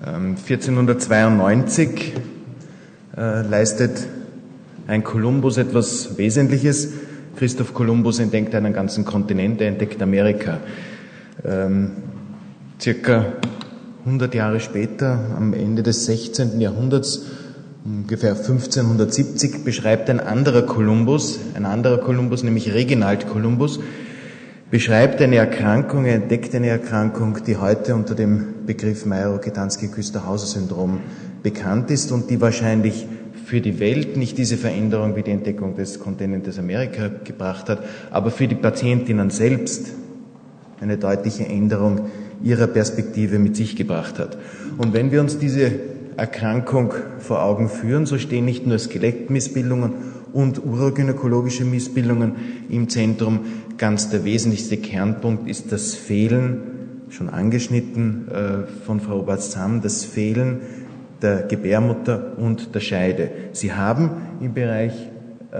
1492 äh, leistet ein Kolumbus etwas Wesentliches. Christoph Kolumbus entdeckt einen ganzen Kontinent, er entdeckt Amerika. Ähm, circa 100 Jahre später, am Ende des 16. Jahrhunderts, ungefähr 1570, beschreibt ein anderer Kolumbus, ein anderer Kolumbus, nämlich Reginald Kolumbus, beschreibt eine Erkrankung, er entdeckt eine Erkrankung, die heute unter dem Begriff Mayo-Kitansky-Küsterhauser-Syndrom bekannt ist und die wahrscheinlich für die Welt nicht diese Veränderung wie die Entdeckung des Kontinentes Amerika gebracht hat, aber für die Patientinnen selbst eine deutliche Änderung ihrer Perspektive mit sich gebracht hat. Und wenn wir uns diese Erkrankung vor Augen führen, so stehen nicht nur Skelettmissbildungen und urogynäkologische Missbildungen im Zentrum. Ganz der wesentlichste Kernpunkt ist das Fehlen, schon angeschnitten äh, von Frau Oberst-Zamm, das Fehlen der Gebärmutter und der Scheide. Sie haben im Bereich äh,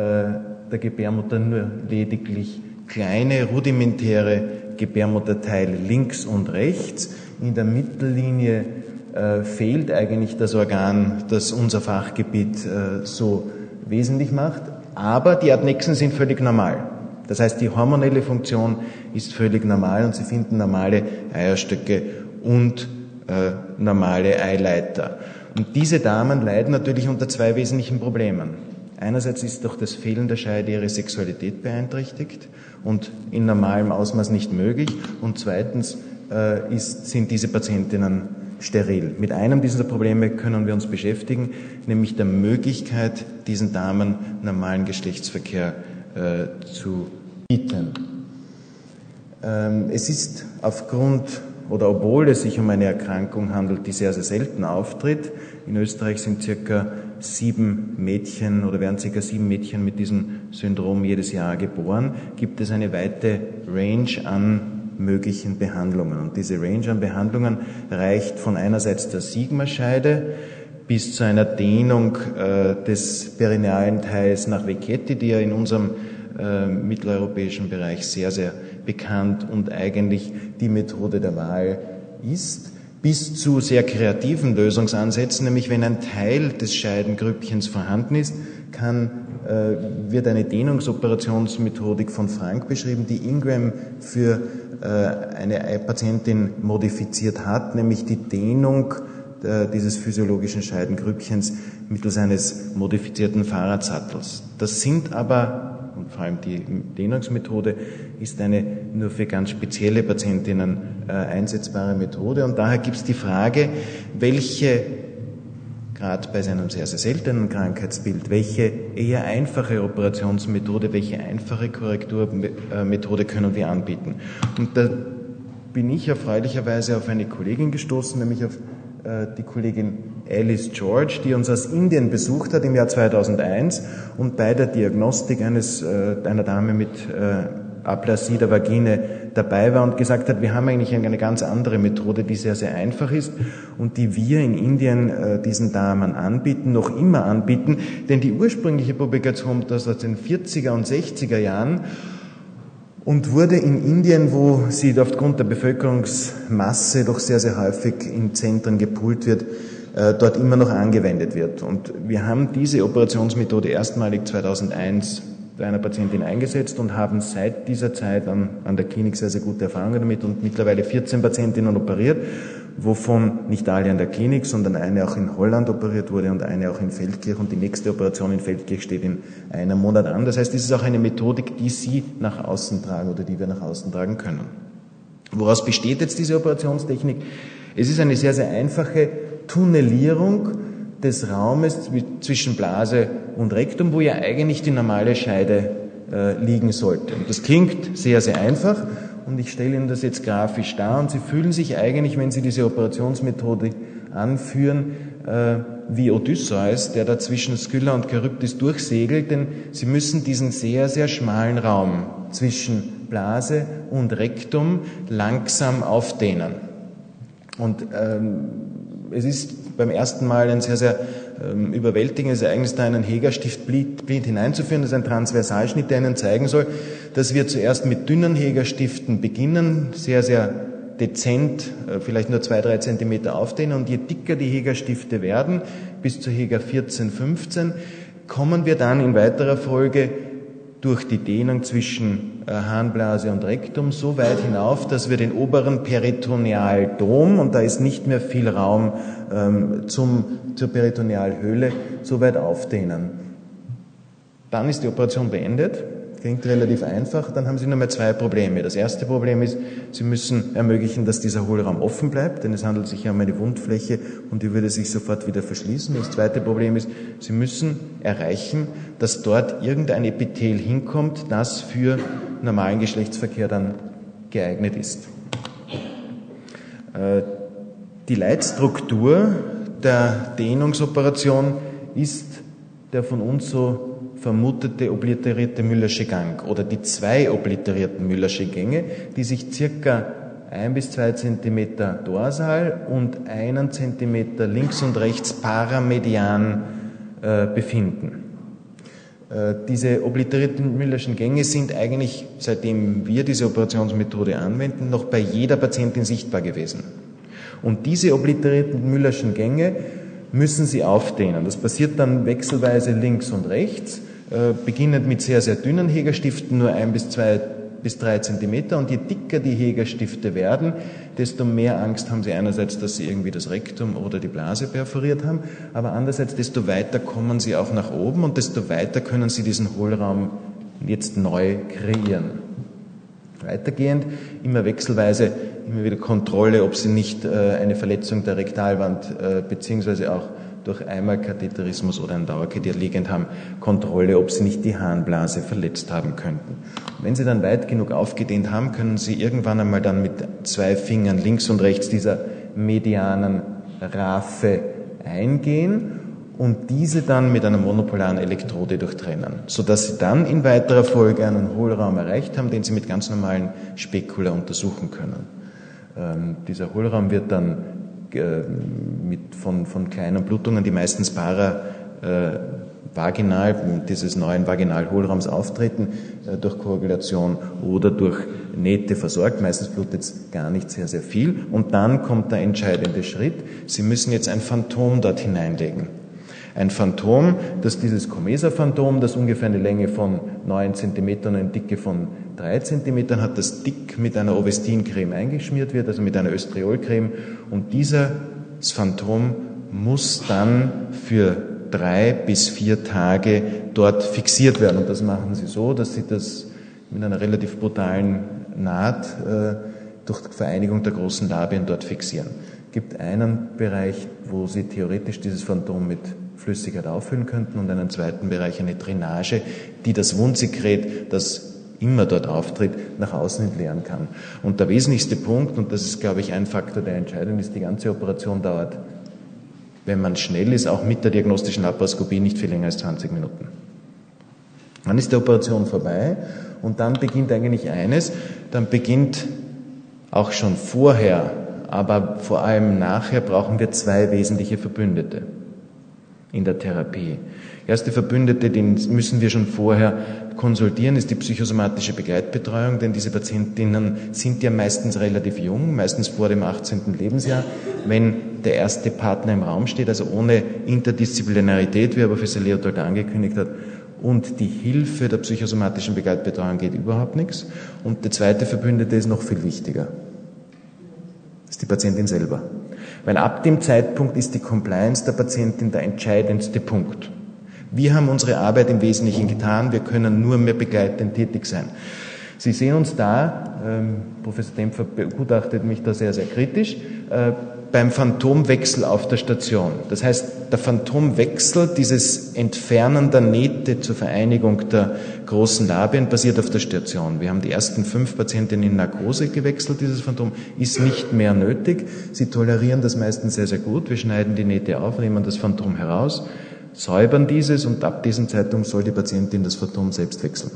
der Gebärmutter nur lediglich kleine rudimentäre Gebärmutterteile links und rechts. In der Mittellinie äh, fehlt eigentlich das Organ, das unser Fachgebiet äh, so wesentlich macht. Aber die Adnexen sind völlig normal. Das heißt, die hormonelle Funktion ist völlig normal und Sie finden normale Eierstöcke und äh, normale Eileiter. Und diese Damen leiden natürlich unter zwei wesentlichen Problemen. Einerseits ist durch das Fehlen der Scheide ihre Sexualität beeinträchtigt und in normalem Ausmaß nicht möglich. Und zweitens äh, ist, sind diese Patientinnen steril. Mit einem dieser Probleme können wir uns beschäftigen, nämlich der Möglichkeit, diesen Damen normalen Geschlechtsverkehr äh, zu bieten. Ähm, es ist aufgrund oder obwohl es sich um eine Erkrankung handelt, die sehr, sehr selten auftritt. In Österreich sind circa sieben Mädchen oder werden circa sieben Mädchen mit diesem Syndrom jedes Jahr geboren, gibt es eine weite Range an möglichen Behandlungen. Und diese Range an Behandlungen reicht von einerseits der Sigma-Scheide bis zu einer Dehnung äh, des perinealen Teils nach Vecchetti, die ja in unserem äh, mitteleuropäischen Bereich sehr, sehr bekannt und eigentlich die Methode der Wahl ist, bis zu sehr kreativen Lösungsansätzen, nämlich wenn ein Teil des Scheidengrüppchens vorhanden ist, kann, äh, wird eine Dehnungsoperationsmethodik von Frank beschrieben, die Ingram für äh, eine Patientin modifiziert hat, nämlich die Dehnung dieses physiologischen Scheidengrüppchens mittels eines modifizierten Fahrradsattels. Das sind aber und vor allem die Dehnungsmethode ist eine nur für ganz spezielle Patientinnen äh, einsetzbare Methode. Und daher gibt es die Frage, welche, gerade bei seinem sehr, sehr seltenen Krankheitsbild, welche eher einfache Operationsmethode, welche einfache Korrekturmethode können wir anbieten. Und da bin ich erfreulicherweise auf eine Kollegin gestoßen, nämlich auf äh, die Kollegin Alice George, die uns aus Indien besucht hat im Jahr 2001 und bei der Diagnostik eines, äh, einer Dame mit äh, Aplasie der Vagine dabei war und gesagt hat, wir haben eigentlich eine ganz andere Methode, die sehr, sehr einfach ist und die wir in Indien diesen Damen anbieten, noch immer anbieten, denn die ursprüngliche Publikation das aus den 40er und 60er Jahren und wurde in Indien, wo sie aufgrund der Bevölkerungsmasse doch sehr, sehr häufig in Zentren gepult wird, äh, dort immer noch angewendet wird. Und wir haben diese Operationsmethode erstmalig 2001 bei einer Patientin eingesetzt und haben seit dieser Zeit an, an der Klinik sehr, sehr gute Erfahrungen damit und mittlerweile 14 Patientinnen operiert, wovon nicht alle an der Klinik, sondern eine auch in Holland operiert wurde und eine auch in Feldkirch und die nächste Operation in Feldkirch steht in einem Monat an. Das heißt, es ist auch eine Methodik, die Sie nach außen tragen oder die wir nach außen tragen können. Woraus besteht jetzt diese Operationstechnik? Es ist eine sehr, sehr einfache Tunnelierung des Raumes zwischen Blase und Rektum, wo ja eigentlich die normale Scheide äh, liegen sollte. Und das klingt sehr, sehr einfach und ich stelle Ihnen das jetzt grafisch dar und Sie fühlen sich eigentlich, wenn Sie diese Operationsmethode anführen, äh, wie Odysseus, der da zwischen Skylla und Charybdis durchsegelt, denn Sie müssen diesen sehr, sehr schmalen Raum zwischen Blase und Rektum langsam aufdehnen. Und ähm, es ist beim ersten Mal ein sehr, sehr ähm, überwältigendes Ereignis, da einen Hegerstift blind, blind hineinzuführen. Das ist ein Transversalschnitt, der Ihnen zeigen soll, dass wir zuerst mit dünnen Hegerstiften beginnen, sehr, sehr dezent, äh, vielleicht nur zwei, drei Zentimeter aufdehnen und je dicker die Hegerstifte werden, bis zur Heger 14, 15, kommen wir dann in weiterer Folge durch die Dehnung zwischen äh, Harnblase und Rektum so weit hinauf, dass wir den oberen Peritonealdom, und da ist nicht mehr viel Raum ähm, zum, zur Peritonealhöhle, so weit aufdehnen. Dann ist die Operation beendet Klingt relativ einfach. Dann haben Sie nur mal zwei Probleme. Das erste Problem ist, Sie müssen ermöglichen, dass dieser Hohlraum offen bleibt, denn es handelt sich ja um eine Wundfläche und die würde sich sofort wieder verschließen. Das zweite Problem ist, Sie müssen erreichen, dass dort irgendein Epithel hinkommt, das für normalen Geschlechtsverkehr dann geeignet ist. Äh, die Leitstruktur der Dehnungsoperation ist der von uns so vermutete obliterierte Müllersche Gang oder die zwei obliterierten Müllersche Gänge, die sich circa ein bis zwei Zentimeter dorsal und einen Zentimeter links und rechts paramedian äh, befinden. Äh, diese obliterierten Müllerschen Gänge sind eigentlich, seitdem wir diese Operationsmethode anwenden, noch bei jeder Patientin sichtbar gewesen. Und diese obliterierten Müllerschen Gänge müssen Sie aufdehnen. Das passiert dann wechselweise links und rechts, äh, beginnend mit sehr, sehr dünnen Hegerstiften, nur ein bis zwei bis drei Zentimeter. Und je dicker die Hegerstifte werden, desto mehr Angst haben sie einerseits, dass sie irgendwie das Rektum oder die Blase perforiert haben, aber andererseits, desto weiter kommen sie auch nach oben und desto weiter können sie diesen Hohlraum jetzt neu kreieren. Weitergehend, immer wechselweise, immer wieder Kontrolle, ob sie nicht äh, eine Verletzung der Rektalwand äh, beziehungsweise auch durch einmal Katheterismus oder ein Dauerkatheter liegend haben, Kontrolle, ob sie nicht die Harnblase verletzt haben könnten. Wenn sie dann weit genug aufgedehnt haben, können sie irgendwann einmal dann mit zwei Fingern links und rechts dieser medianen Raphe eingehen und diese dann mit einer monopolaren Elektrode durchtrennen, sodass sie dann in weiterer Folge einen Hohlraum erreicht haben, den sie mit ganz normalen Spekula untersuchen können. Ähm, dieser Hohlraum wird dann äh, mit, von, von kleinen Blutungen, die meistens para äh, vaginal, dieses neuen Vaginalhohlraums auftreten, äh, durch Koagulation oder durch Nähte versorgt. Meistens blutet es gar nicht sehr, sehr viel. Und dann kommt der entscheidende Schritt. Sie müssen jetzt ein Phantom dort hineinlegen. Ein Phantom, das dieses Comesa-Phantom, das ungefähr eine Länge von 9 cm und eine Dicke von 3 cm hat, das dick mit einer Ovestincreme eingeschmiert wird, also mit einer Östriolcreme. Und dieses Phantom muss dann für drei bis vier Tage dort fixiert werden. Und das machen sie so, dass sie das mit einer relativ brutalen Naht äh, durch Vereinigung der großen Labien dort fixieren. Es gibt einen Bereich, wo sie theoretisch dieses Phantom mit Flüssigkeit auffüllen könnten und einen zweiten Bereich eine Drainage, die das Wundsekret, das immer dort auftritt, nach außen entleeren kann. Und der wesentlichste Punkt, und das ist, glaube ich, ein Faktor, der entscheidend ist, die ganze Operation dauert, wenn man schnell ist, auch mit der diagnostischen Laparoskopie nicht viel länger als 20 Minuten. Dann ist die Operation vorbei und dann beginnt eigentlich eines, dann beginnt auch schon vorher, aber vor allem nachher brauchen wir zwei wesentliche Verbündete in der Therapie. Erste Verbündete, den müssen wir schon vorher konsultieren, ist die psychosomatische Begleitbetreuung, denn diese Patientinnen sind ja meistens relativ jung, meistens vor dem 18. Lebensjahr. Wenn der erste Partner im Raum steht, also ohne Interdisziplinarität, wie aber Professor Leopold angekündigt hat, und die Hilfe der psychosomatischen Begleitbetreuung geht überhaupt nichts. Und der zweite Verbündete ist noch viel wichtiger. Das ist die Patientin selber. Weil ab dem Zeitpunkt ist die Compliance der Patientin der entscheidendste Punkt. Wir haben unsere Arbeit im Wesentlichen getan, wir können nur mehr begleitend tätig sein. Sie sehen uns da, ähm, Professor Dempfer begutachtet mich da sehr, sehr kritisch, äh, beim Phantomwechsel auf der Station. Das heißt, der Phantomwechsel, dieses Entfernen der Nähte zur Vereinigung der großen Labien, passiert auf der Station. Wir haben die ersten fünf Patientinnen in Narkose gewechselt. Dieses Phantom ist nicht mehr nötig. Sie tolerieren das meistens sehr, sehr gut. Wir schneiden die Nähte auf, nehmen das Phantom heraus, säubern dieses und ab diesem Zeitpunkt soll die Patientin das Phantom selbst wechseln.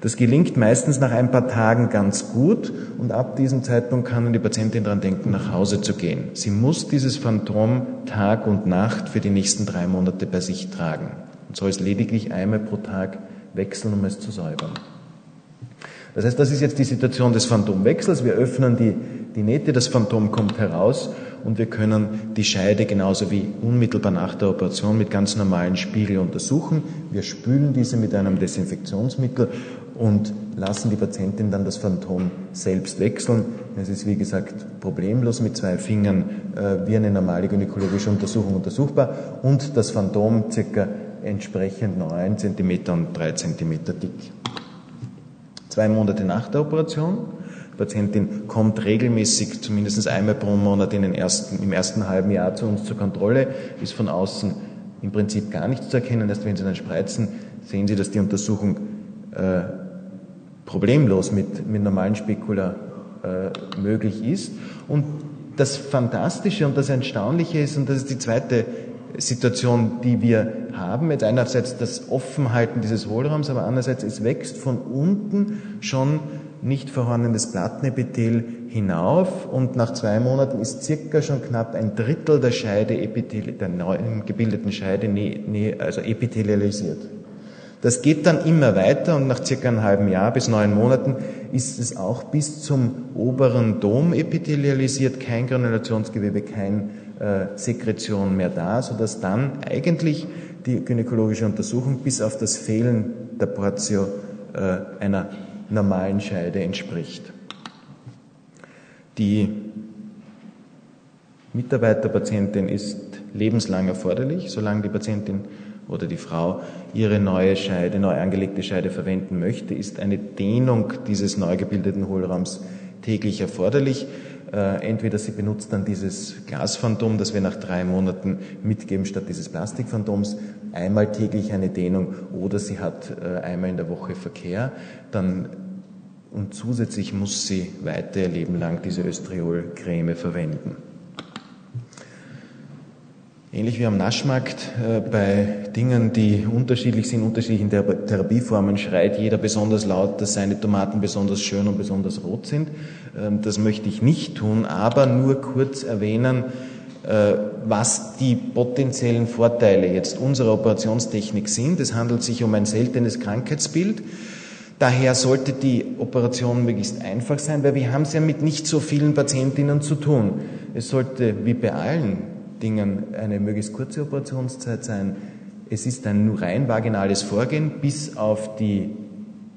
Das gelingt meistens nach ein paar Tagen ganz gut und ab diesem Zeitpunkt kann die Patientin daran denken, nach Hause zu gehen. Sie muss dieses Phantom Tag und Nacht für die nächsten drei Monate bei sich tragen und soll es lediglich einmal pro Tag wechseln, um es zu säubern. Das heißt, das ist jetzt die Situation des Phantomwechsels. Wir öffnen die, die Nähte, das Phantom kommt heraus und wir können die Scheide genauso wie unmittelbar nach der Operation mit ganz normalen Spiegel untersuchen. Wir spülen diese mit einem Desinfektionsmittel und lassen die Patientin dann das Phantom selbst wechseln. Es ist wie gesagt problemlos mit zwei Fingern äh, wie eine normale gynäkologische Untersuchung untersuchbar und das Phantom circa entsprechend 9 cm und 3 cm dick. Zwei Monate nach der Operation die Patientin kommt regelmäßig, zumindest einmal pro Monat ersten, im ersten halben Jahr zu uns zur Kontrolle, ist von außen im Prinzip gar nichts zu erkennen. Erst wenn Sie dann spreizen, sehen Sie, dass die Untersuchung äh, problemlos mit, mit normalen Spekula äh, möglich ist. Und das Fantastische und das Erstaunliche ist, und das ist die zweite Situation, die wir haben, jetzt einerseits das Offenhalten dieses Hohlraums, aber andererseits es wächst von unten schon nicht vorhandenes Plattenepithel hinauf und nach zwei Monaten ist circa schon knapp ein Drittel der Scheide, der neuen gebildeten Scheide, also epithelialisiert. Das geht dann immer weiter und nach circa einem halben Jahr bis neun Monaten ist es auch bis zum oberen Dom epithelialisiert, kein Granulationsgewebe, kein äh, Sekretion mehr da, sodass dann eigentlich die gynäkologische Untersuchung bis auf das Fehlen der Portio äh, einer normalen Scheide entspricht. Die Mitarbeiterpatientin ist lebenslang erforderlich, solange die Patientin oder die Frau ihre neue Scheide, neu angelegte Scheide verwenden möchte, ist eine Dehnung dieses neu gebildeten Hohlraums täglich erforderlich. Äh, entweder sie benutzt dann dieses Glasphantom, das wir nach drei Monaten mitgeben, statt dieses Plastikphantoms, einmal täglich eine Dehnung, oder sie hat äh, einmal in der Woche Verkehr, dann und zusätzlich muss sie weiter ihr Leben lang diese Östriol-Creme verwenden. Ähnlich wie am Naschmarkt äh, bei Dingen, die unterschiedlich sind, unterschiedlichen Therapieformen, schreit jeder besonders laut, dass seine Tomaten besonders schön und besonders rot sind. Ähm, das möchte ich nicht tun, aber nur kurz erwähnen, äh, was die potenziellen Vorteile jetzt unserer Operationstechnik sind. Es handelt sich um ein seltenes Krankheitsbild. Daher sollte die Operation möglichst einfach sein, weil wir haben es ja mit nicht so vielen Patientinnen zu tun. Es sollte wie bei allen Dingen eine möglichst kurze Operationszeit sein. Es ist ein nur rein vaginales Vorgehen, bis auf die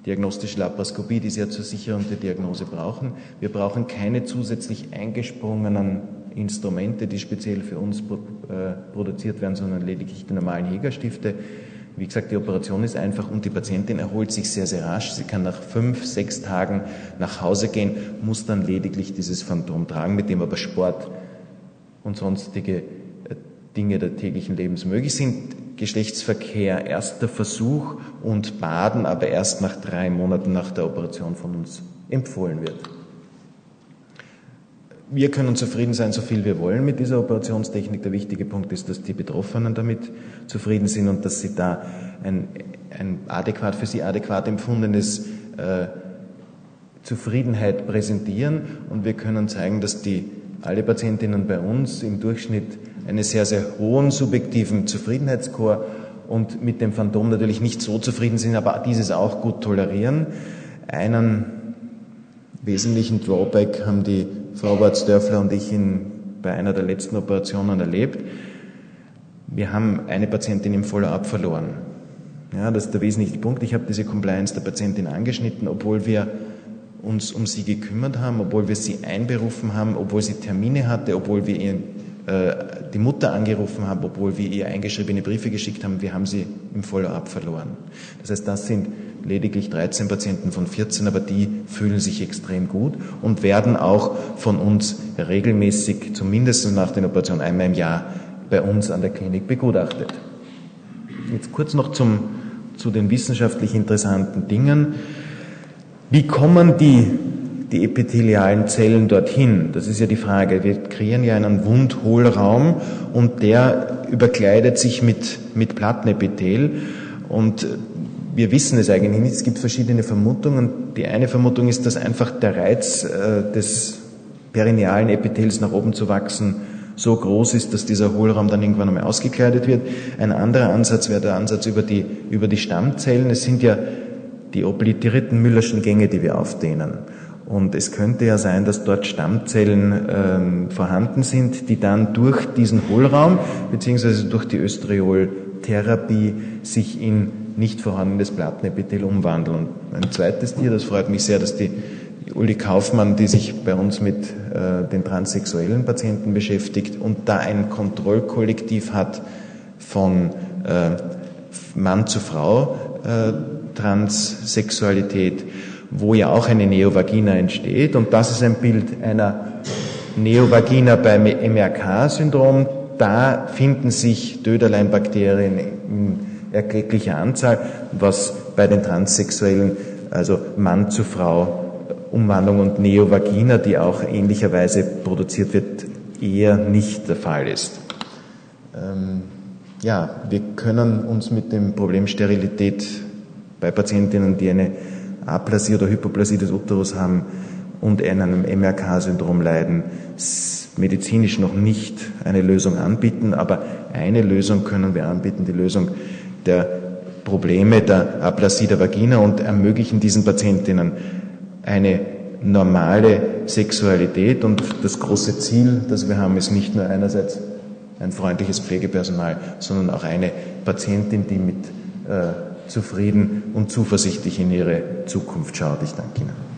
diagnostische Laparoskopie, die Sie ja zur Sicherung der Diagnose brauchen. Wir brauchen keine zusätzlich eingesprungenen Instrumente, die speziell für uns äh, produziert werden, sondern lediglich die normalen Hegerstifte. Wie gesagt, die Operation ist einfach und die Patientin erholt sich sehr, sehr rasch. Sie kann nach fünf, sechs Tagen nach Hause gehen, muss dann lediglich dieses Phantom tragen, mit dem aber Sport und sonstige Dinge der täglichen Lebens möglich sind. Geschlechtsverkehr erster Versuch und Baden aber erst nach drei Monaten nach der Operation von uns empfohlen wird. Wir können zufrieden sein, so viel wir wollen mit dieser Operationstechnik. Der wichtige Punkt ist, dass die Betroffenen damit zufrieden sind und dass sie da ein, ein adäquat, für sie adäquat empfundenes äh, Zufriedenheit präsentieren und wir können zeigen, dass die alle Patientinnen bei uns im Durchschnitt einen sehr, sehr hohen subjektiven Zufriedenheitsscore und mit dem Phantom natürlich nicht so zufrieden sind, aber dieses auch gut tolerieren. Einen wesentlichen Drawback haben die Frau Warz-Dörfler und ich in, bei einer der letzten Operationen erlebt. Wir haben eine Patientin im Follow-up verloren. Ja, das ist der wesentliche Punkt. Ich habe diese Compliance der Patientin angeschnitten, obwohl wir uns um sie gekümmert haben, obwohl wir sie einberufen haben, obwohl sie Termine hatte, obwohl wir ihr, die Mutter angerufen haben, obwohl wir ihr eingeschriebene Briefe geschickt haben, wir haben sie im Follow-up verloren. Das heißt, das sind lediglich 13 Patienten von 14, aber die fühlen sich extrem gut und werden auch von uns regelmäßig, zumindest nach den Operationen einmal im Jahr, bei uns an der Klinik begutachtet. Jetzt kurz noch zum, zu den wissenschaftlich interessanten Dingen. Wie kommen die, die epithelialen Zellen dorthin? Das ist ja die Frage. Wir kreieren ja einen Wundhohlraum und der überkleidet sich mit, mit Plattenepithel und wir wissen es eigentlich nicht. Es gibt verschiedene Vermutungen. Die eine Vermutung ist, dass einfach der Reiz äh, des perinealen Epithels nach oben zu wachsen so groß ist, dass dieser Hohlraum dann irgendwann einmal ausgekleidet wird. Ein anderer Ansatz wäre der Ansatz über die, über die Stammzellen. Es sind ja die obliterierten Müllerschen Gänge, die wir aufdehnen. Und es könnte ja sein, dass dort Stammzellen ähm, vorhanden sind, die dann durch diesen Hohlraum beziehungsweise durch die Östrioltherapie sich in nicht vorhandenes Plattenepithel umwandeln. Und ein zweites Tier, das freut mich sehr, dass die Uli Kaufmann, die sich bei uns mit äh, den transsexuellen Patienten beschäftigt und da ein Kontrollkollektiv hat von äh, Mann zu Frau äh, Transsexualität, wo ja auch eine Neovagina entsteht. Und das ist ein Bild einer Neovagina beim MRK-Syndrom. Da finden sich Döderleinbakterien in erklecklicher Anzahl, was bei den Transsexuellen, also Mann zu Frau, Umwandlung und Neovagina, die auch ähnlicherweise produziert wird, eher nicht der Fall ist. Ähm, ja, wir können uns mit dem Problem Sterilität bei Patientinnen, die eine Aplasie oder Hypoplasie des Uterus haben und an einem MRK-Syndrom leiden, medizinisch noch nicht eine Lösung anbieten, aber eine Lösung können wir anbieten, die Lösung der Probleme der Aplasie der Vagina und ermöglichen diesen Patientinnen eine normale Sexualität. Und das große Ziel, das wir haben, ist nicht nur einerseits ein freundliches Pflegepersonal, sondern auch eine Patientin, die mit äh, zufrieden und zuversichtlich in ihre Zukunft schaut. Ich danke Ihnen.